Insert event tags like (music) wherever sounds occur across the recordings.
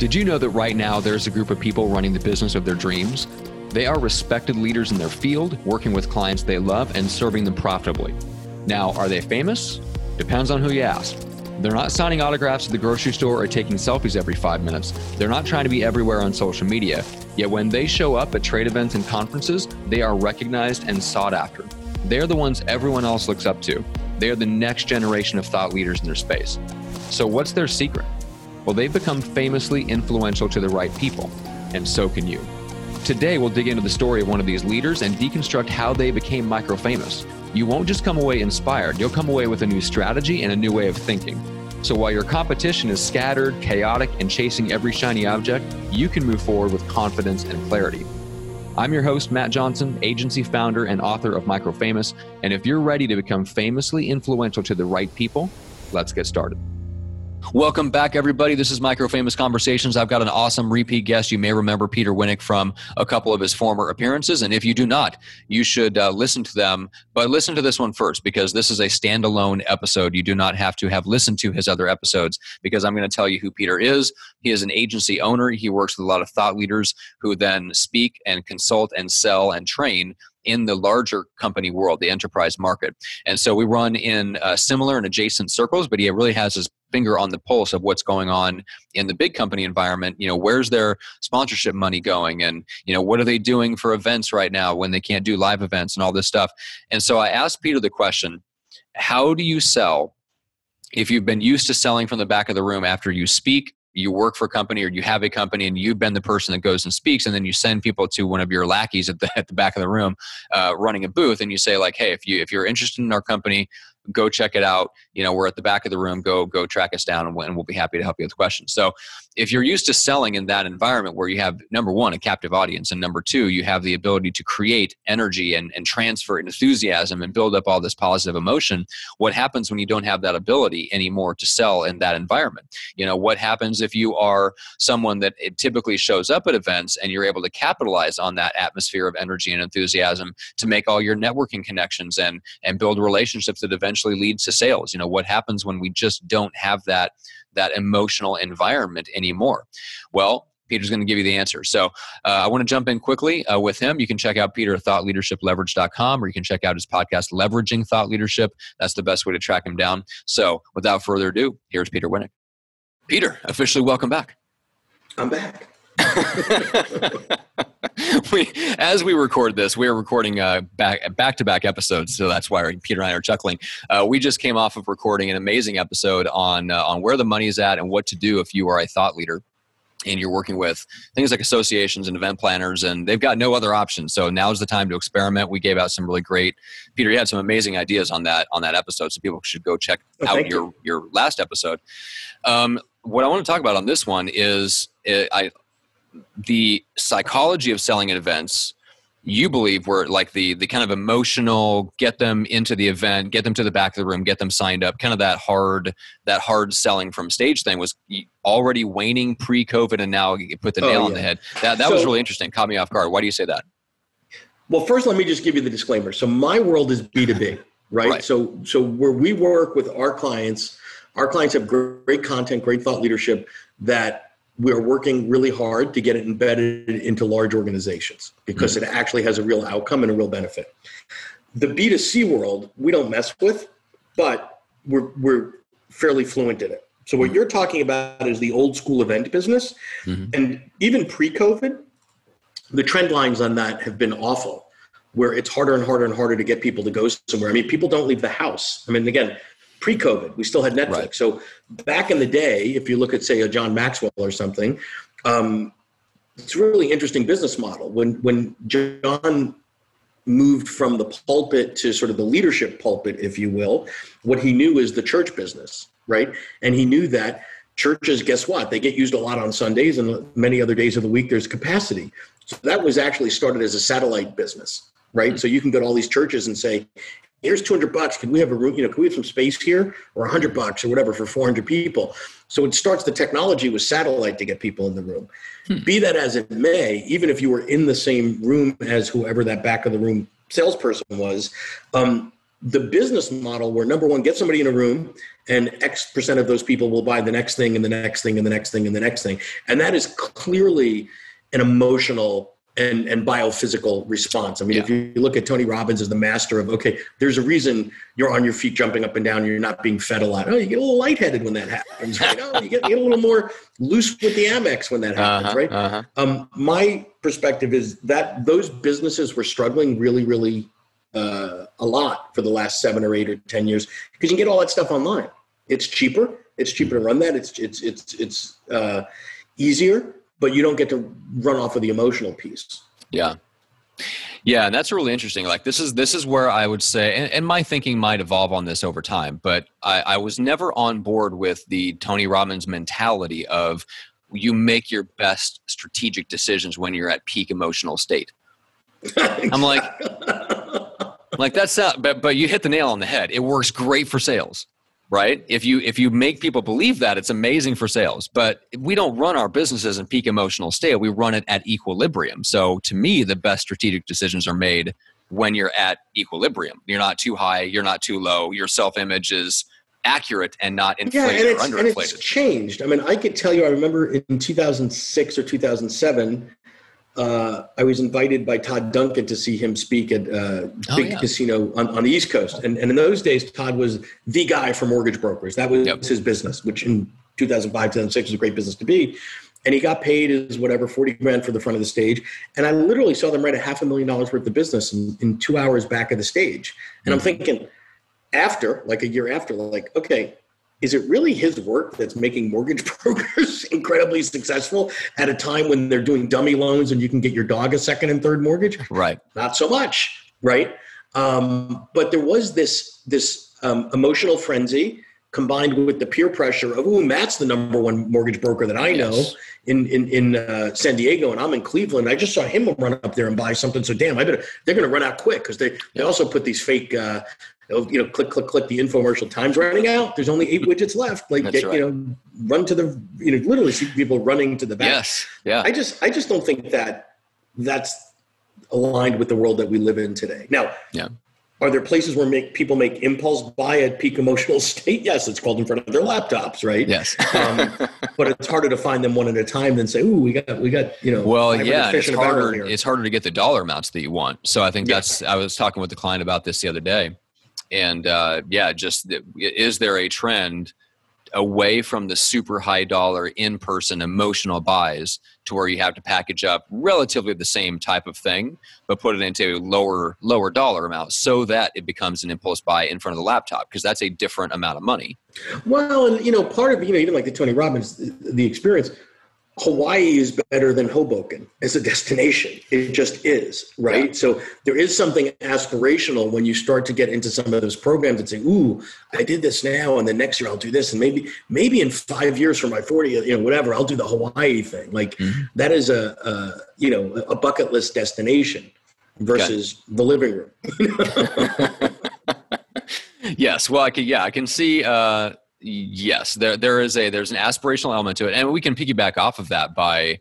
Did you know that right now there's a group of people running the business of their dreams? They are respected leaders in their field, working with clients they love and serving them profitably. Now, are they famous? Depends on who you ask. They're not signing autographs at the grocery store or taking selfies every five minutes. They're not trying to be everywhere on social media. Yet when they show up at trade events and conferences, they are recognized and sought after. They're the ones everyone else looks up to. They are the next generation of thought leaders in their space. So, what's their secret? Well, they've become famously influential to the right people, and so can you. Today, we'll dig into the story of one of these leaders and deconstruct how they became micro famous. You won't just come away inspired, you'll come away with a new strategy and a new way of thinking. So while your competition is scattered, chaotic, and chasing every shiny object, you can move forward with confidence and clarity. I'm your host, Matt Johnson, agency founder and author of Micro Famous. And if you're ready to become famously influential to the right people, let's get started. Welcome back, everybody. This is Micro Famous Conversations. I've got an awesome repeat guest. You may remember Peter Winick from a couple of his former appearances. And if you do not, you should uh, listen to them. But listen to this one first because this is a standalone episode. You do not have to have listened to his other episodes because I'm going to tell you who Peter is. He is an agency owner. He works with a lot of thought leaders who then speak and consult and sell and train in the larger company world, the enterprise market. And so we run in uh, similar and adjacent circles, but he really has his finger on the pulse of what's going on in the big company environment. You know where's their sponsorship money going? And you know what are they doing for events right now when they can't do live events and all this stuff? And so i asked peter the question how do you sell if you've been used to selling from the back of the room after you speak you work for a company or you have a company and you've been the person that goes and speaks and then you send people to one of your lackeys at the, (laughs) at the back of the room uh, running a booth and you say like hey if you if you're interested in our company go check it out. You know we're at the back of the room. Go go track us down and we'll be happy to help you with questions. So if you're used to selling in that environment where you have number one a captive audience and number two you have the ability to create energy and, and transfer enthusiasm and build up all this positive emotion what happens when you don't have that ability anymore to sell in that environment? You know what happens if you are someone that typically shows up at events and you're able to capitalize on that atmosphere of energy and enthusiasm to make all your networking connections and and build relationships that eventually leads to sales you know what happens when we just don't have that that emotional environment anymore well Peter's going to give you the answer. So uh, I want to jump in quickly uh, with him. You can check out Peter at thoughtleadershipleverage.com or you can check out his podcast, Leveraging Thought Leadership. That's the best way to track him down. So without further ado, here's Peter Winick. Peter, officially welcome back. I'm back. (laughs) we, as we record this, we are recording uh, back back to back episodes, so that's why Peter and I are chuckling. Uh, we just came off of recording an amazing episode on uh, on where the money is at and what to do if you are a thought leader and you're working with things like associations and event planners and they've got no other options so now's the time to experiment we gave out some really great peter you had some amazing ideas on that on that episode so people should go check oh, out your you. your last episode um, what i want to talk about on this one is uh, i the psychology of selling at events you believe were like the the kind of emotional get them into the event get them to the back of the room get them signed up kind of that hard that hard selling from stage thing was already waning pre-covid and now you put the oh, nail oh, yeah. on the head. That that so, was really interesting. Caught me off guard. Why do you say that? Well first let me just give you the disclaimer. So my world is b2b (laughs) right, right. so so where we work with our clients our clients have great content great thought leadership that we're working really hard to get it embedded into large organizations because mm-hmm. it actually has a real outcome and a real benefit. The B2C world, we don't mess with, but we're, we're fairly fluent in it. So, what mm-hmm. you're talking about is the old school event business. Mm-hmm. And even pre COVID, the trend lines on that have been awful, where it's harder and harder and harder to get people to go somewhere. I mean, people don't leave the house. I mean, again, pre-COVID. We still had Netflix. Right. So back in the day, if you look at say a John Maxwell or something, um, it's a really interesting business model. When when John moved from the pulpit to sort of the leadership pulpit, if you will, what he knew is the church business, right? And he knew that churches, guess what? They get used a lot on Sundays and many other days of the week. There's capacity. So that was actually started as a satellite business, right? Mm-hmm. So you can go to all these churches and say, here's 200 bucks. Can we have a room? You know, can we have some space here or 100 bucks or whatever for 400 people? So it starts the technology with satellite to get people in the room. Hmm. Be that as it may, even if you were in the same room as whoever that back of the room salesperson was, um, the business model where number one, get somebody in a room and X percent of those people will buy the next thing and the next thing and the next thing and the next thing. And that is clearly an emotional and, and biophysical response. I mean, yeah. if you look at Tony Robbins as the master of, okay, there's a reason you're on your feet jumping up and down, you're not being fed a lot. Oh, you get a little lightheaded when that happens, right? Oh, you get, you get a little more loose with the Amex when that happens, uh-huh, right? Uh-huh. Um, my perspective is that those businesses were struggling really, really uh, a lot for the last seven or eight or 10 years because you can get all that stuff online. It's cheaper. It's cheaper to run that. It's, it's, it's, it's uh, easier but you don't get to run off of the emotional piece. Yeah. Yeah, and that's really interesting. Like this is this is where I would say, and, and my thinking might evolve on this over time. But I, I was never on board with the Tony Robbins mentality of you make your best strategic decisions when you're at peak emotional state. (laughs) I'm like, like that's not, but but you hit the nail on the head. It works great for sales right? If you if you make people believe that it's amazing for sales. But we don't run our businesses in peak emotional state. We run it at equilibrium. So to me the best strategic decisions are made when you're at equilibrium. You're not too high you're not too low your self image is accurate and not inflated yeah, and it's, or underinflated. And it's changed. I mean, I could tell you, I remember in 2006 or 2007, uh, I was invited by Todd Duncan to see him speak at uh, oh, big yeah. casino on, on the East Coast. And, and in those days, Todd was the guy for mortgage brokers. That was yep. his business, which in 2005, 2006 was a great business to be. And he got paid as whatever, 40 grand for the front of the stage. And I literally saw them write a half a million dollars worth of business in, in two hours back of the stage. And mm-hmm. I'm thinking, after, like a year after, like, okay, is it really his work that's making mortgage (laughs) brokers incredibly successful at a time when they're doing dummy loans and you can get your dog a second and third mortgage? Right. Not so much, right? Um, but there was this this um, emotional frenzy combined with the peer pressure of, "Ooh, Matt's the number one mortgage broker that I know yes. in in, in uh, San Diego, and I'm in Cleveland. I just saw him run up there and buy something. So damn, I better they're going to run out quick because they they also put these fake uh, you know, click, click, click. The infomercial time's running out. There's only eight widgets left. Like, get, right. you know, run to the, you know, literally see people running to the back. Yes. Yeah. I just, I just don't think that that's aligned with the world that we live in today. Now, yeah. Are there places where make people make impulse buy at peak emotional (laughs) state? Yes, it's called in front of their laptops, right? Yes. um, but it's harder to find them one at a time than say, "Ooh, we got, we got, you know." Well, yeah, it's harder. It's harder to get the dollar amounts that you want. So I think that's. I was talking with the client about this the other day, and uh, yeah, just is there a trend away from the super high dollar in person emotional buys to where you have to package up relatively the same type of thing but put it into lower lower dollar amounts so that it becomes an impulse buy in front of the laptop? Because that's a different amount of money. Well and you know part of you know even like the tony robbins the experience Hawaii is better than Hoboken as a destination. It just is, right? Yeah. So there is something aspirational when you start to get into some of those programs and say, "Ooh, I did this now, and the next year I'll do this, and maybe maybe in five years from my 40, you know, whatever, I'll do the Hawaii thing." Like mm-hmm. that is a, a, you know a bucket list destination versus okay. the living room. (laughs) (laughs) yes, well, I can yeah, I can see. Uh, yes there there is a there's an aspirational element to it and we can piggyback off of that by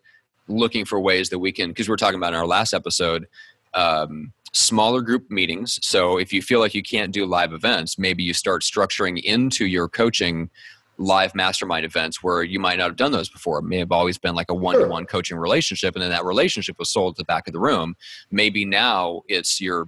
looking for ways that we can because we are talking about in our last episode um, smaller group meetings so if you feel like you can't do live events maybe you start structuring into your coaching live mastermind events where you might not have done those before. It may have always been like a one to one coaching relationship, and then that relationship was sold at the back of the room. Maybe now it's your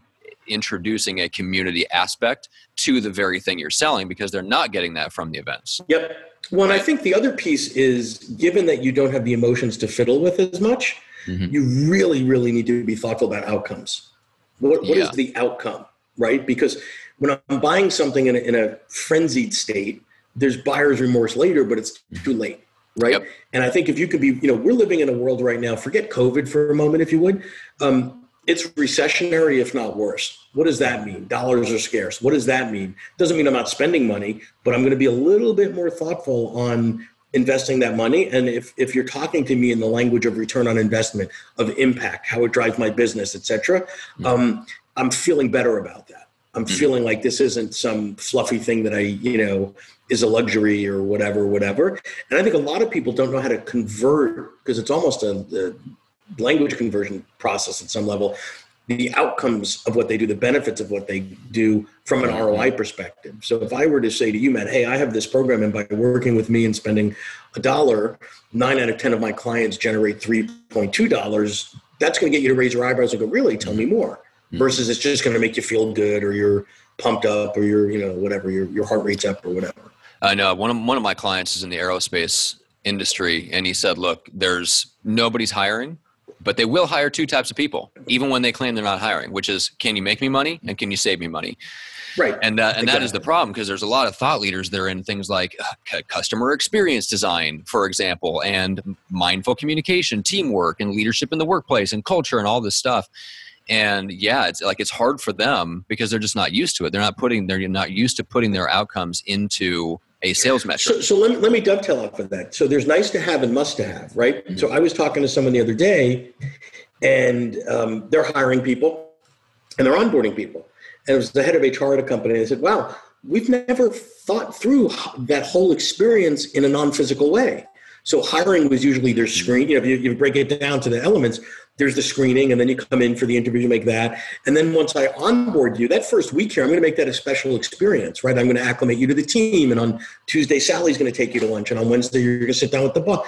introducing a community aspect to the very thing you're selling because they're not getting that from the events. Yep. Well, and I think the other piece is given that you don't have the emotions to fiddle with as much, mm-hmm. you really, really need to be thoughtful about outcomes. What, what yeah. is the outcome, right? Because when I'm buying something in a, in a frenzied state, there's buyer's remorse later, but it's too late right? Yep. And I think if you could be, you know, we're living in a world right now. Forget COVID for a moment, if you would. Um, it's recessionary, if not worse. What does that mean? Dollars are scarce. What does that mean? Doesn't mean I'm not spending money, but I'm going to be a little bit more thoughtful on investing that money. And if, if you're talking to me in the language of return on investment, of impact, how it drives my business, etc., mm-hmm. um, I'm feeling better about that. I'm mm-hmm. feeling like this isn't some fluffy thing that I, you know, is a luxury or whatever, whatever. And I think a lot of people don't know how to convert because it's almost a, a language conversion process at some level the outcomes of what they do, the benefits of what they do from an ROI perspective. So if I were to say to you, Matt, hey, I have this program, and by working with me and spending a dollar, nine out of 10 of my clients generate $3.2, that's going to get you to raise your eyebrows and go, really, tell me more. Mm-hmm. Versus it's just going to make you feel good or you're pumped up or you're, you know, whatever, your, your heart rate's up or whatever. I know one of, one of my clients is in the aerospace industry and he said, look, there's nobody's hiring but they will hire two types of people, even when they claim they're not hiring, which is can you make me money and can you save me money? Right. And, uh, and exactly. that is the problem because there's a lot of thought leaders that are in things like uh, customer experience design, for example, and mindful communication, teamwork, and leadership in the workplace and culture and all this stuff. And yeah, it's like it's hard for them because they're just not used to it. They're not putting they're not used to putting their outcomes into a sales metric. So, so let, me, let me dovetail off of that. So there's nice to have and must to have, right? Mm-hmm. So I was talking to someone the other day, and um, they're hiring people and they're onboarding people. And it was the head of HR at a company. And I said, wow, we've never thought through that whole experience in a non physical way. So hiring was usually their screen. You know, if you, you break it down to the elements, there's the screening, and then you come in for the interview, you make that. And then once I onboard you, that first week here, I'm going to make that a special experience, right? I'm going to acclimate you to the team. And on Tuesday, Sally's going to take you to lunch. And on Wednesday, you're going to sit down with the boss.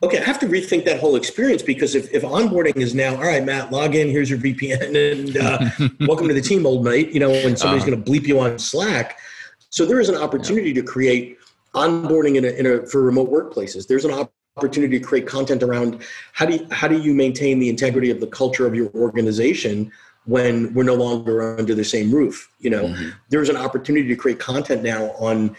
Okay, I have to rethink that whole experience because if, if onboarding is now, all right, Matt, log in, here's your VPN, (laughs) and uh, (laughs) welcome to the team, old mate, you know, when somebody's uh-huh. going to bleep you on Slack. So there is an opportunity yeah. to create onboarding in a, in a, for remote workplaces. There's an opportunity to create content around how do you, how do you maintain the integrity of the culture of your organization when we're no longer under the same roof. You know, mm-hmm. there's an opportunity to create content now on,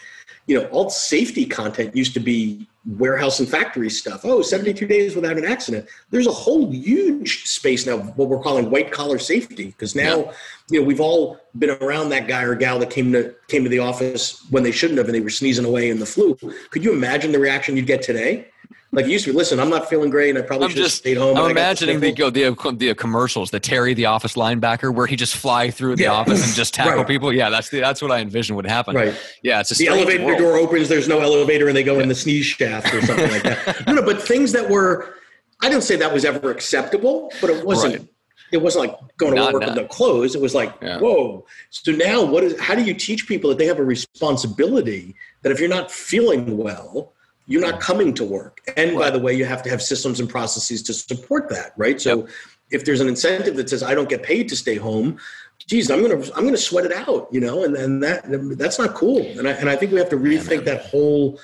you know, all safety content used to be warehouse and factory stuff. Oh, 72 days without an accident. There's a whole huge space now, what we're calling white collar safety, because now, yeah. you know, we've all been around that guy or gal that came to came to the office when they shouldn't have and they were sneezing away in the flu. Could you imagine the reaction you'd get today? Like you used to be, listen, I'm not feeling great, and I probably should just stayed home. I'm imagining the, the the uh, commercials, the Terry the office linebacker, where he just fly through the yeah. office and (laughs) just tackle right. people. Yeah, that's the, that's what I envision would happen. Right. Yeah, it's a the elevator world. door opens. There's no elevator, and they go yeah. in the sneeze shaft or something like that. (laughs) No, no, but things that were, I don't say that was ever acceptable, but it wasn't. Right. It wasn't like going to not, work not. with no clothes. It was like, yeah. whoa. So now, what is? How do you teach people that they have a responsibility that if you're not feeling well, you're not coming to work. And by the way, you have to have systems and processes to support that, right? So yep. if there's an incentive that says I don't get paid to stay home, geez, I'm gonna I'm gonna sweat it out, you know, and, and that that's not cool. And I and I think we have to rethink yeah, that whole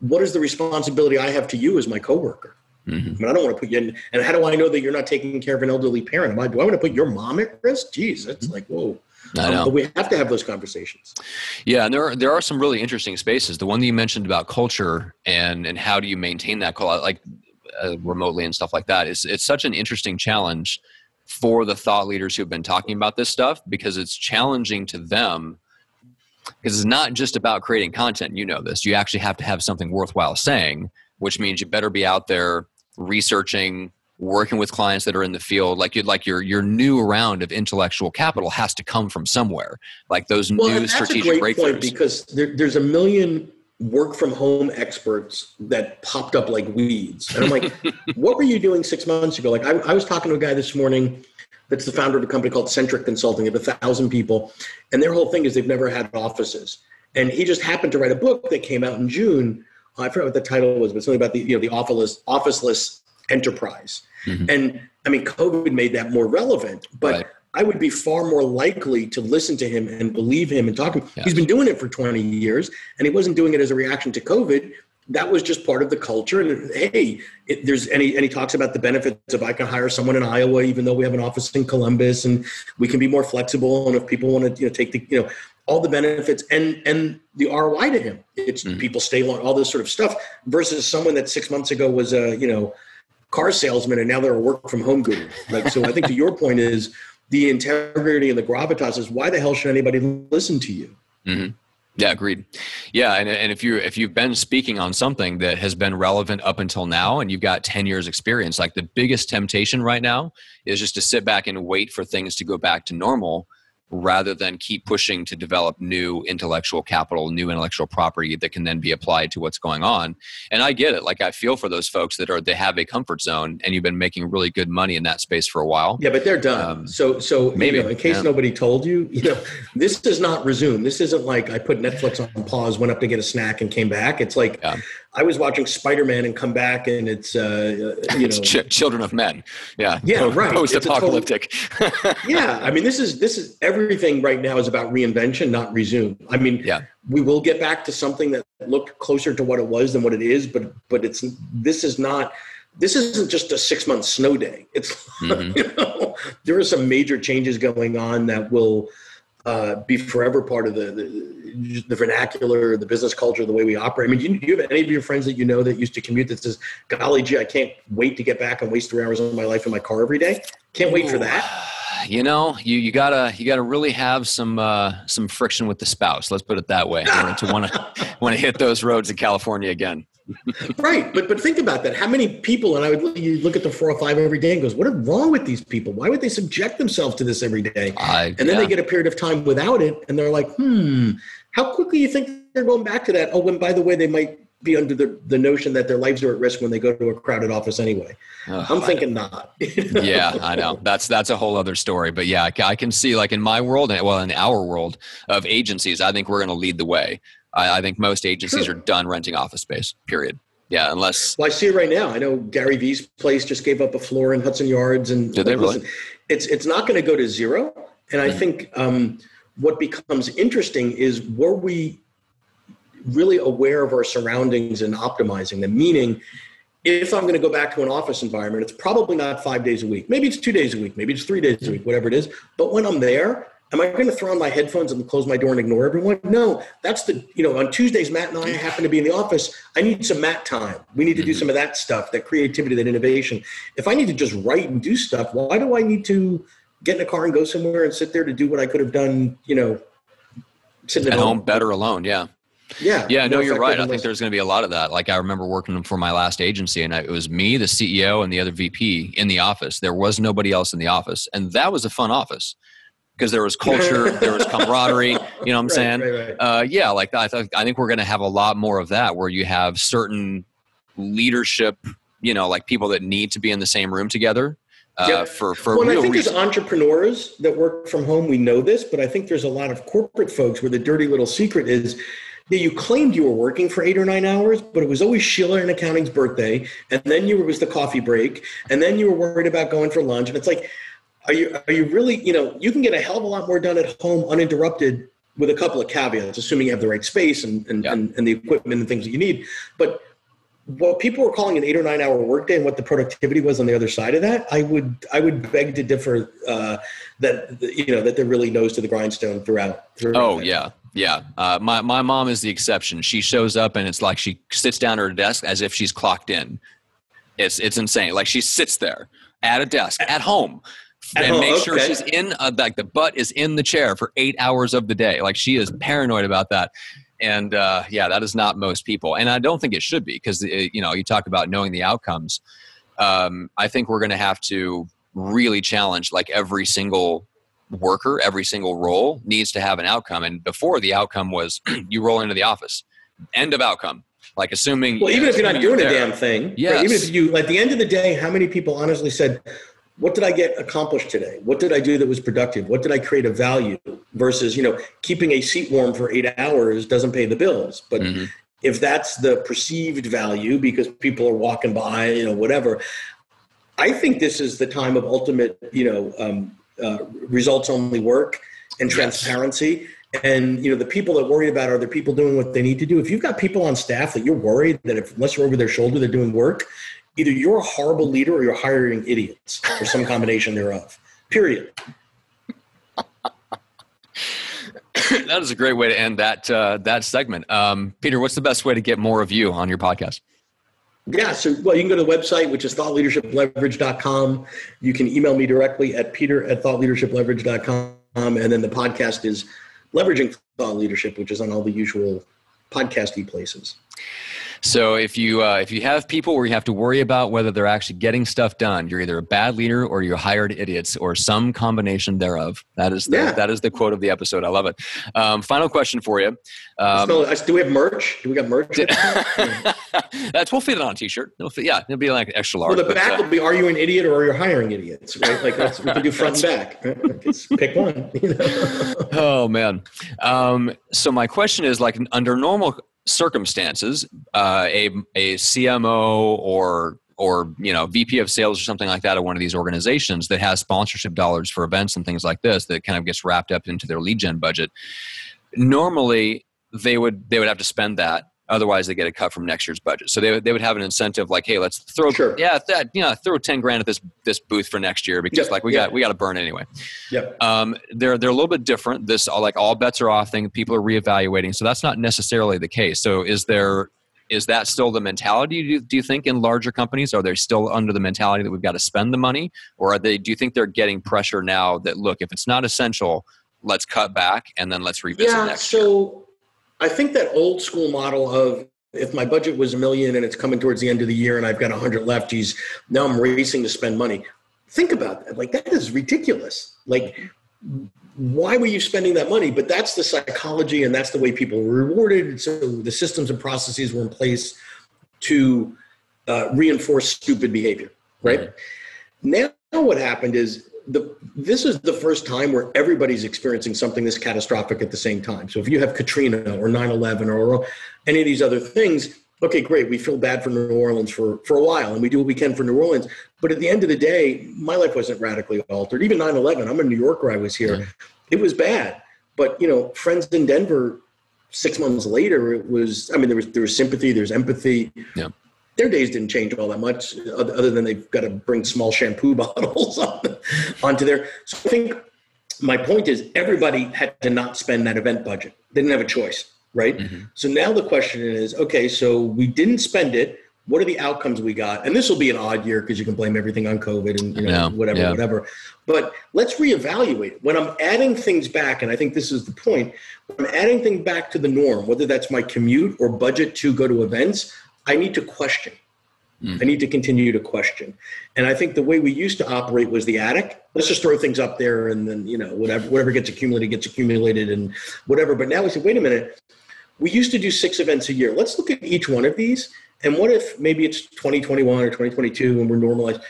what is the responsibility I have to you as my coworker? Mm-hmm. I mean, I don't want to put you in. And how do I know that you're not taking care of an elderly parent? Do I want to put your mom at risk? Geez, that's mm-hmm. like whoa. I know. Um, but we have to have those conversations. Yeah, and there are, there are some really interesting spaces. The one that you mentioned about culture and and how do you maintain that culture, like uh, remotely and stuff like that, is it's such an interesting challenge for the thought leaders who've been talking about this stuff because it's challenging to them because it's not just about creating content. You know this. You actually have to have something worthwhile saying, which means you better be out there researching working with clients that are in the field like you like your your new round of intellectual capital has to come from somewhere like those well, new strategic breakthroughs. point because there, there's a million work from home experts that popped up like weeds. And i'm like (laughs) what were you doing six months ago? Like I, I was talking to a guy this morning that's the founder of a company called centric consulting. They have a thousand people. And their whole thing is they've never had offices. And he just happened to write a book that came out in june. I forgot what the title was but something about the you know the officeless officeless enterprise Mm-hmm. And I mean, COVID made that more relevant, but right. I would be far more likely to listen to him and believe him and talk to him. Yes. He's been doing it for 20 years and he wasn't doing it as a reaction to COVID. That was just part of the culture. And hey, it, there's any, and he talks about the benefits of I can hire someone in Iowa, even though we have an office in Columbus and we can be more flexible. And if people want to, you know, take the, you know, all the benefits and and the ROI to him. It's mm-hmm. people stay long, all this sort of stuff versus someone that six months ago was a, you know, car salesman and now they're a work from home guru. Like, so I think to your point is the integrity and the gravitas is why the hell should anybody listen to you? Mm-hmm. Yeah, agreed. Yeah, and, and if you if you've been speaking on something that has been relevant up until now, and you've got ten years experience, like the biggest temptation right now is just to sit back and wait for things to go back to normal rather than keep pushing to develop new intellectual capital, new intellectual property that can then be applied to what's going on. And I get it. Like I feel for those folks that are they have a comfort zone and you've been making really good money in that space for a while. Yeah, but they're done. Um, so so maybe you know, in case yeah. nobody told you, you know, this does not resume. This isn't like I put Netflix on pause, went up to get a snack and came back. It's like yeah. I was watching Spider Man and come back, and it's uh, you know, Ch- Children of Men. Yeah, yeah, right. Post apocalyptic. (laughs) yeah, I mean, this is this is everything right now is about reinvention, not resume. I mean, yeah, we will get back to something that looked closer to what it was than what it is, but but it's this is not. This isn't just a six month snow day. It's (laughs) mm-hmm. you know there are some major changes going on that will uh, be forever part of the, the, the vernacular, the business culture, the way we operate. I mean, do you, do you, have any of your friends that you know that used to commute that says, "Golly gee, I can't wait to get back and waste three hours of my life in my car every day"? Can't wait for that. You know, you, you gotta you gotta really have some uh, some friction with the spouse. Let's put it that way. to want to want to hit those roads in California again right, but but think about that. How many people? And I would you look at the four or five every day and goes, "What is wrong with these people? Why would they subject themselves to this every day?" I, and then yeah. they get a period of time without it, and they're like, "Hmm, how quickly you think they're going back to that?" Oh, and by the way, they might be under the, the notion that their lives are at risk when they go to a crowded office anyway. I'm thinking not. (laughs) yeah, I know. That's that's a whole other story. But yeah, I can see like in my world, well, in our world of agencies, I think we're going to lead the way. I, I think most agencies sure. are done renting office space. Period. Yeah, unless. Well, I see it right now. I know Gary Vee's place just gave up a floor in Hudson Yards, and did they really? Listen, it's it's not going to go to zero. And I mm-hmm. think um, what becomes interesting is were we really aware of our surroundings and optimizing them? Meaning, if I'm going to go back to an office environment, it's probably not five days a week. Maybe it's two days a week. Maybe it's three days a week. Whatever it is. But when I'm there, Am I going to throw on my headphones and close my door and ignore everyone? No, that's the, you know, on Tuesdays, Matt and I happen to be in the office. I need some Matt time. We need to do mm-hmm. some of that stuff, that creativity, that innovation. If I need to just write and do stuff, why do I need to get in a car and go somewhere and sit there to do what I could have done, you know, sitting at, at home? home? better alone. Yeah. Yeah. Yeah. No, you're right. I think there's going to be a lot of that. Like I remember working for my last agency and it was me, the CEO and the other VP in the office. There was nobody else in the office. And that was a fun office because there was culture, (laughs) there was camaraderie. You know what I'm right, saying? Right, right. Uh, yeah, like I, th- I think we're going to have a lot more of that, where you have certain leadership, you know, like people that need to be in the same room together. Uh, yep. For for well, I think reason. as entrepreneurs that work from home, we know this, but I think there's a lot of corporate folks where the dirty little secret is yeah, you claimed you were working for eight or nine hours, but it was always Sheila and accounting's birthday, and then you were, it was the coffee break, and then you were worried about going for lunch, and it's like are you are you really you know you can get a hell of a lot more done at home uninterrupted with a couple of caveats assuming you have the right space and and, yeah. and, and, the equipment and things that you need. But what people were calling an eight or nine hour workday and what the productivity was on the other side of that i would i would beg to differ uh, that you know that they're really nose to the grindstone throughout, throughout oh yeah. Yeah. Uh, my, my mom is the exception. She shows up and it's like she sits down at her desk as if she's clocked in. It's it's insane. Like she sits there at a desk at home and make sure okay. she's in uh, like the butt is in the chair for eight hours of the day. Like she is paranoid about that. And uh, yeah that is not most people. And i don't think it should be because uh, you know you talk about knowing the outcomes. Um, i think we're going to have to really challenge like every single worker every single role needs to have an outcome. And before the outcome was (clears throat) you roll into the office. End of outcome. Like assuming well even if you're not doing a damn thing yeah right? even if you at the end of the day how many people honestly said what did I get accomplished today? What did I do that was productive? What did I create a value versus, you know, keeping a seat warm for eight hours doesn't pay the bills. But mm-hmm. if that's the perceived value because people are walking by, you know, whatever, I think this is the time of ultimate, you know, um, uh, results only work and transparency. Yes. And you know the people that worry about are the people doing what they need to do. If you've got people on staff that you're worried that if unless you're over their shoulder, they're doing work, either you're a horrible leader or you're hiring idiots or some combination thereof. Period. that is a great way to end that uh, that segment. Um, Peter, what's the best way to get more of you on your podcast? Yeah, so well, you can go to the website, which is thoughtleadershipleverage.com. You can email me directly at peter at thoughtleadershipleverage.com. And then the podcast is Leveraging Thought Leadership, which is on all the usual podcasty places. So if you uh, if you have people where you have to worry about whether they're actually getting stuff done, you're either a bad leader or you're hired idiots or some combination thereof. That is the, yeah. that is the quote of the episode. I love it. Um, final question for you. Um, so, do we have merch? Do we got merch? (laughs) That's we'll fit it on a t-shirt. It'll fit, yeah, it'll be like extra large. Well, the back uh, will be: Are you an idiot or are you hiring idiots? Right? Like that's, we can do front and back. Pick one. You know? (laughs) oh man. Um, so my question is like under normal circumstances, uh, a a CMO or or you know VP of sales or something like that at one of these organizations that has sponsorship dollars for events and things like this that kind of gets wrapped up into their lead gen budget. Normally, they would they would have to spend that Otherwise, they get a cut from next year's budget. So they, they would have an incentive like, hey, let's throw sure. yeah that you know throw ten grand at this this booth for next year because yep. like we yep. got we got to burn anyway. Yep. Um, they're they're a little bit different. This like all bets are off thing. People are reevaluating. So that's not necessarily the case. So is there is that still the mentality do you, do you think in larger companies are they still under the mentality that we've got to spend the money or are they do you think they're getting pressure now that look if it's not essential let's cut back and then let's revisit yeah, next so year? I think that old school model of if my budget was a million and it's coming towards the end of the year and I've got a hundred left, geez, now I'm racing to spend money. Think about that. Like that is ridiculous. Like why were you spending that money? But that's the psychology and that's the way people were rewarded. So the systems and processes were in place to uh, reinforce stupid behavior, right? Mm-hmm. Now what happened is the this is the first time where everybody's experiencing something this catastrophic at the same time. So if you have Katrina or 9/11 or any of these other things, okay, great. We feel bad for New Orleans for for a while, and we do what we can for New Orleans. But at the end of the day, my life wasn't radically altered. Even 9/11, I'm a New Yorker. I was here. It was bad, but you know, friends in Denver. Six months later, it was. I mean, there was there was sympathy. There's empathy. Yeah their days didn't change all that much, other than they've got to bring small shampoo (laughs) bottles on, onto there. So I think my point is everybody had to not spend that event budget. They didn't have a choice, right? Mm-hmm. So now the question is, okay, so we didn't spend it. What are the outcomes we got? And this will be an odd year because you can blame everything on COVID and you know whatever, yeah. whatever. But let's reevaluate. When I'm adding things back, and I think this is the point, when I'm adding things back to the norm, whether that's my commute or budget to go to events, I need to question. Mm. I need to continue to question. And I think the way we used to operate was the attic. Let's just throw things up there and then, you know, whatever whatever gets accumulated gets accumulated and whatever. But now we say, wait a minute, we used to do six events a year. Let's look at each one of these. And what if maybe it's 2021 or 2022 and we're normalized?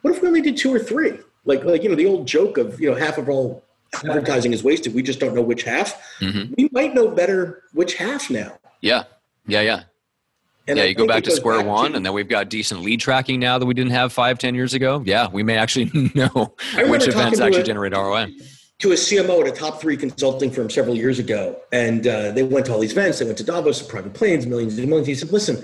What if we only did two or three? Like like, you know, the old joke of, you know, half of all advertising is wasted. We just don't know which half. Mm-hmm. We might know better which half now. Yeah. Yeah, yeah. And yeah, I you go back to square back one, to, and then we've got decent lead tracking now that we didn't have five, ten years ago. Yeah, we may actually (laughs) know which events actually a, generate ROI. To a CMO at a top three consulting firm several years ago, and uh, they went to all these events. They went to Davos, private planes, millions and millions. He said, "Listen,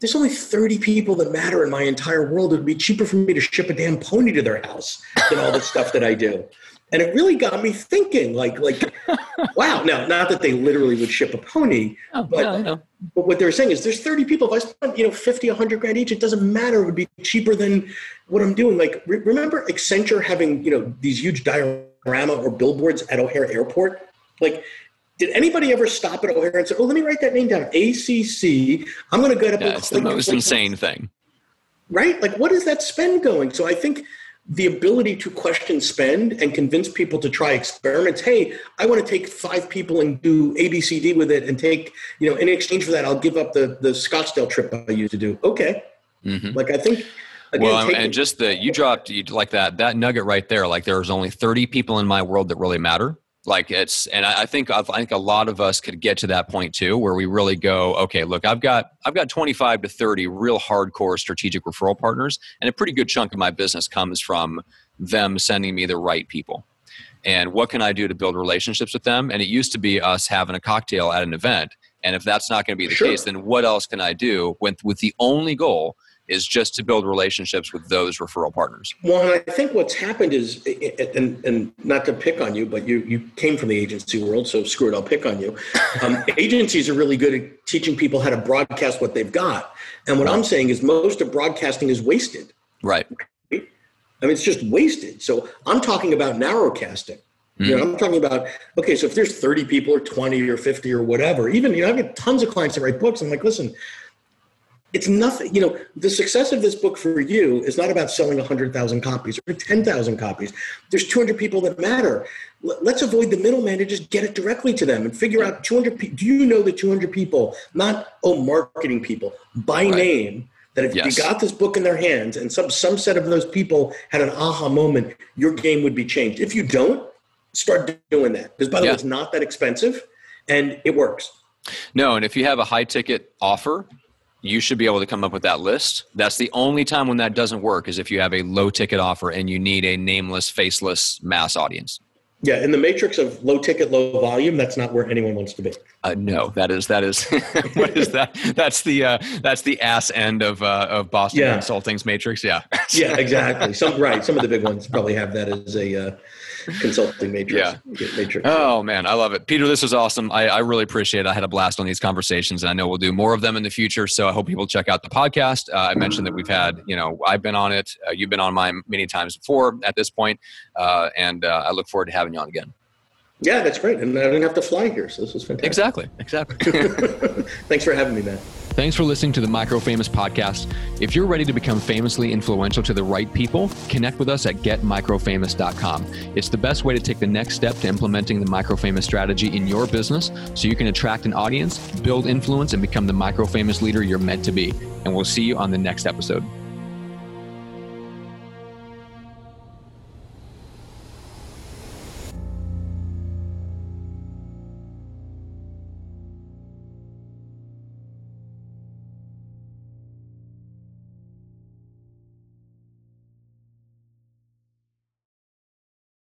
there's only 30 people that matter in my entire world. It would be cheaper for me to ship a damn pony to their house than all the stuff that I do." And it really got me thinking like like (laughs) wow now not that they literally would ship a pony oh, but, no, but what they're saying is there's 30 people if i spent you know 50 100 grand each it doesn't matter it would be cheaper than what i'm doing. Like re- remember accenture having you know these huge diorama or billboards at o'hare airport? Like did anybody ever stop at o'hare and say oh let me write that name down acc i'm going to get up yeah, it's the most insane thing. Right? Like what is that spend going? So i think the ability to question spend and convince people to try experiments. Hey, I want to take five people and do ABCD with it and take, you know, in exchange for that, I'll give up the, the Scottsdale trip I used to do. Okay. Mm-hmm. Like, I think. Again, well, and just the, you dropped you like that, that nugget right there. Like there's only 30 people in my world that really matter like it's and I think I think a lot of us could get to that point too, where we really go, okay, look, I've got I've got 25 to 30 real hardcore strategic referral partners, and a pretty good chunk of my business comes from them sending me the right people. And what can I do to build relationships with them? And it used to be us having a cocktail at an event. And if that's not going to be the sure. case, then what else can I do with with the only goal is just to build relationships with those referral partners. Well, and I think what's happened is, and, and not to pick on you, but you, you came from the agency world, so screw it, I'll pick on you. (laughs) Um, agencies are really good at teaching people how to broadcast what they've got. And what. I'm saying is most of broadcasting is wasted. Right. I mean, it's just wasted. So I'm talking about narrowcasting. Mm-hmm. You know, I'm talking about okay. So if there's 30 people or 20 or 50 or whatever, even you know, I get tons of clients that write books. I'm like, listen, it's nothing. You know, the success of this book for you is not about selling 100,000 copies or 10,000 copies. There's 200 people that matter. Let's avoid the middleman and just get it directly to them and figure out 200 people. Do you know the 200 people, not, oh, marketing people, by right. name, that if yes. you got this book in their hands and some, some set of those people had an aha moment, your game would be changed. If you don't, start doing that. Because by the yeah. way, it's not that expensive and it works. No, and if you have a high ticket offer, you should be able to come up with that list. That's the only time when that doesn't work is if you have a low ticket offer and you need a nameless, faceless mass audience. Yeah, in the matrix of low ticket, low volume, that's not where anyone wants to be. Uh, no, that is that is (laughs) what is that? That's the uh, that's the ass end of uh, of Boston yeah. Consulting's matrix. Yeah. (laughs) yeah, exactly. Some right. Some of the big ones probably have that as a uh, consulting matrix. Yeah. Matrix. Oh man, I love it, Peter. This is awesome. I, I really appreciate. it. I had a blast on these conversations, and I know we'll do more of them in the future. So I hope people check out the podcast. Uh, I mentioned that we've had, you know, I've been on it. Uh, you've been on mine many times before at this point, uh, and uh, I look forward to having you on again. Yeah, that's great. And I didn't have to fly here, so this was fantastic. Exactly. Exactly. (laughs) (laughs) Thanks for having me, man. Thanks for listening to the Micro Famous podcast. If you're ready to become famously influential to the right people, connect with us at getmicrofamous.com. It's the best way to take the next step to implementing the Micro Famous strategy in your business so you can attract an audience, build influence, and become the micro famous leader you're meant to be. And we'll see you on the next episode.